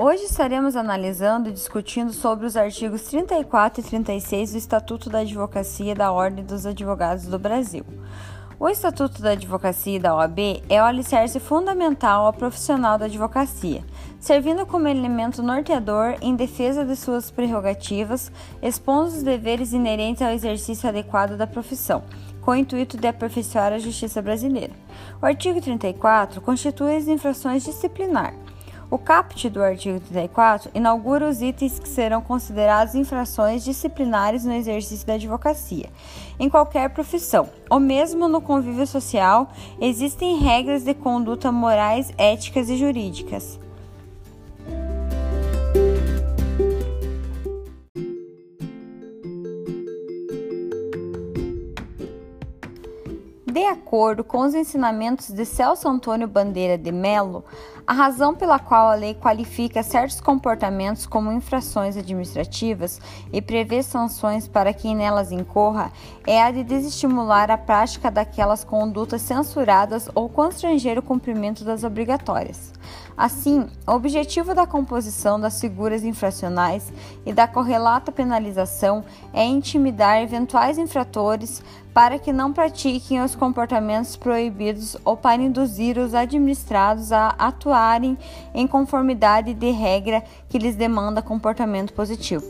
Hoje estaremos analisando e discutindo sobre os artigos 34 e 36 do Estatuto da Advocacia da Ordem dos Advogados do Brasil. O Estatuto da Advocacia da OAB é o alicerce fundamental ao profissional da advocacia, servindo como elemento norteador em defesa de suas prerrogativas, expondo os deveres inerentes ao exercício adequado da profissão, com o intuito de aperfeiçoar a justiça brasileira. O artigo 34 constitui as infrações disciplinar o caput do artigo 34 inaugura os itens que serão considerados infrações disciplinares no exercício da advocacia. Em qualquer profissão, ou mesmo no convívio social, existem regras de conduta morais, éticas e jurídicas. De acordo com os ensinamentos de Celso Antônio Bandeira de Mello, a razão pela qual a lei qualifica certos comportamentos como infrações administrativas e prevê sanções para quem nelas incorra é a de desestimular a prática daquelas condutas censuradas ou constranger o cumprimento das obrigatórias. Assim, o objetivo da composição das figuras infracionais e da correlata penalização é intimidar eventuais infratores para que não pratiquem os comportamentos proibidos ou para induzir os administrados a atuarem em conformidade de regra que lhes demanda comportamento positivo.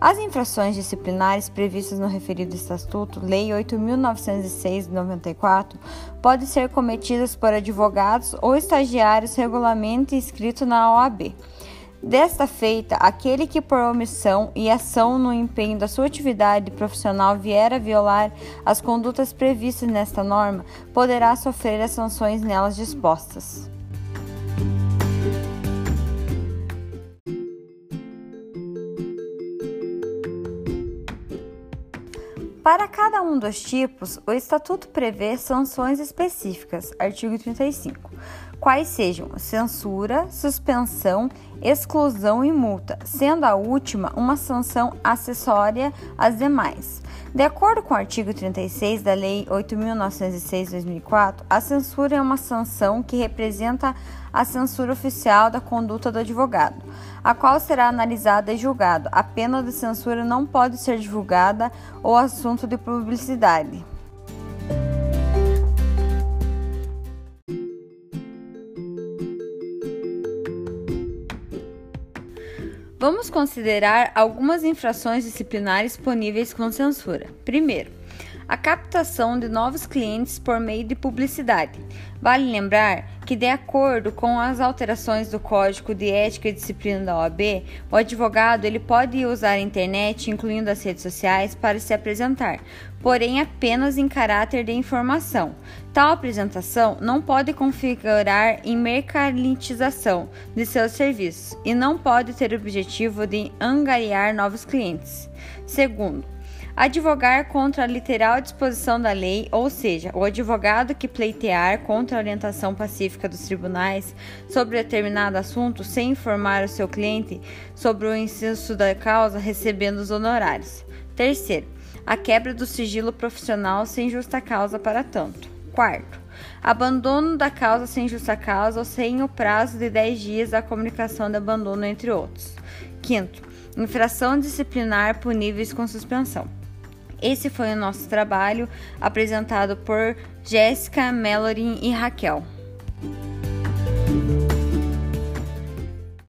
As infrações disciplinares previstas no referido Estatuto, Lei 8.906 de 94, podem ser cometidas por advogados ou estagiários regularmente inscritos na OAB. Desta feita, aquele que por omissão e ação no empenho da sua atividade profissional vier a violar as condutas previstas nesta norma, poderá sofrer as sanções nelas dispostas. Para cada um dos tipos, o Estatuto prevê sanções específicas, artigo 35, quais sejam censura, suspensão, exclusão e multa, sendo a última uma sanção acessória às demais. De acordo com o artigo 36 da Lei 8.906-2004, a censura é uma sanção que representa a censura oficial da conduta do advogado, a qual será analisada e julgada. A pena de censura não pode ser divulgada ou assunto de publicidade. Vamos considerar algumas infrações disciplinares puníveis com censura. Primeiro, a captação de novos clientes por meio de publicidade. Vale lembrar que, de acordo com as alterações do Código de Ética e Disciplina da OAB, o advogado ele pode usar a internet, incluindo as redes sociais, para se apresentar, porém apenas em caráter de informação. Tal apresentação não pode configurar em mercantilização de seus serviços e não pode ter o objetivo de angariar novos clientes. Segundo, Advogar contra a literal disposição da lei, ou seja, o advogado que pleitear contra a orientação pacífica dos tribunais sobre determinado assunto sem informar o seu cliente sobre o inciso da causa, recebendo os honorários. Terceiro, a quebra do sigilo profissional sem justa causa para tanto. Quarto, abandono da causa sem justa causa ou sem o prazo de 10 dias da comunicação de abandono, entre outros. Quinto, infração disciplinar puníveis com suspensão. Esse foi o nosso trabalho apresentado por Jéssica, Melody e Raquel.